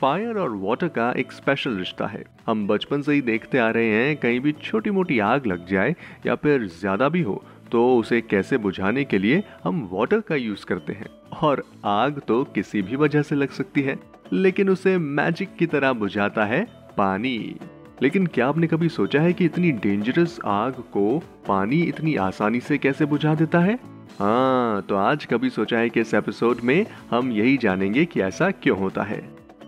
Fire और water का एक स्पेशल रिश्ता है। हम बचपन से ही देखते आ रहे हैं, कहीं भी छोटी मोटी आग लग जाए या फिर ज़्यादा भी हो तो उसे कैसे बुझाने के लिए हम वाटर का यूज़ करते हैं। और आग तो किसी भी वजह से लग सकती है, लेकिन उसे मैजिक की तरह बुझाता है पानी। लेकिन क्या आपने कभी सोचा है कि इतनी डेंजरस आग को पानी इतनी आसानी से कैसे बुझा देता है? हाँ तो आज कभी सोचा है कि इस एपिसोड में हम यही जानेंगे कि ऐसा क्यों होता है।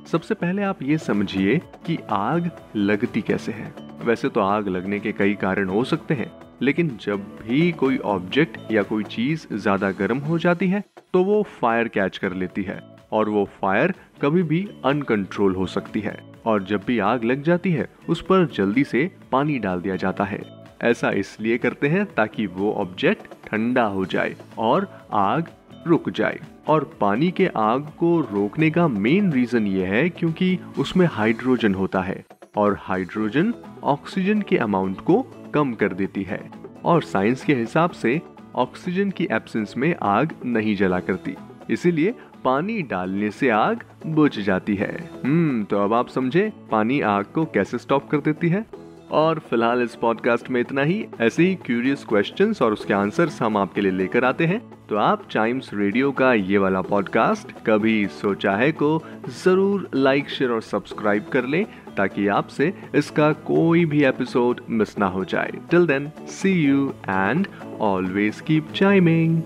सबसे पहले आप ये समझिए कि आग लगती कैसे है। वैसे तो आग लगने के कई कारण हो सकते हैं, लेकिन जब भी कोई ऑब्जेक्ट या कोई चीज़ ज़्यादा गर्म हो जाती है तो वो फायर कैच कर लेती है, और वो फायर कभी भी अनकंट्रोल हो सकती है, और जब भी आग लग जाती है, उस पर जल्दी से पानी डाल दिया जाता है। ऐसा इसलिए करते हैं ताकि वो ऑब्जेक्ट ठंडा हो जाए, और आग रुक जाए। और पानी के आग को रोकने का मेन रीजन ये है क्योंकि उसमें हाइड्रोजन होता है और हाइड्रोजन ऑक्सीजन के अमाउंट को कम कर देती है। और साइंस के हिसाब से ऑक्सीजन की एब्सेंस में आग नहीं जला करती। इसीलिए पानी डालने से आग बुझ जाती है। हम्म तो अब आप समझे, पानी आग को कैसे स्टॉप कर देती है? और फ़िलहाल इस पॉडकास्ट में इतना ही। ऐसे ही क्यूरियस क्वेश्चंस और उसके आंसर्स हम आपके लिए लेकर आते हैं। तो आप टाइम्स रेडियो का ये वाला पॉडकास्ट कभी सोचा है को ज़रूर लाइक शेयर और सब्सक्राइब कर लें ताकि आपसे इसका कोई भी एपिसोड मिस ना हो जाए। Till then see you and always keep chiming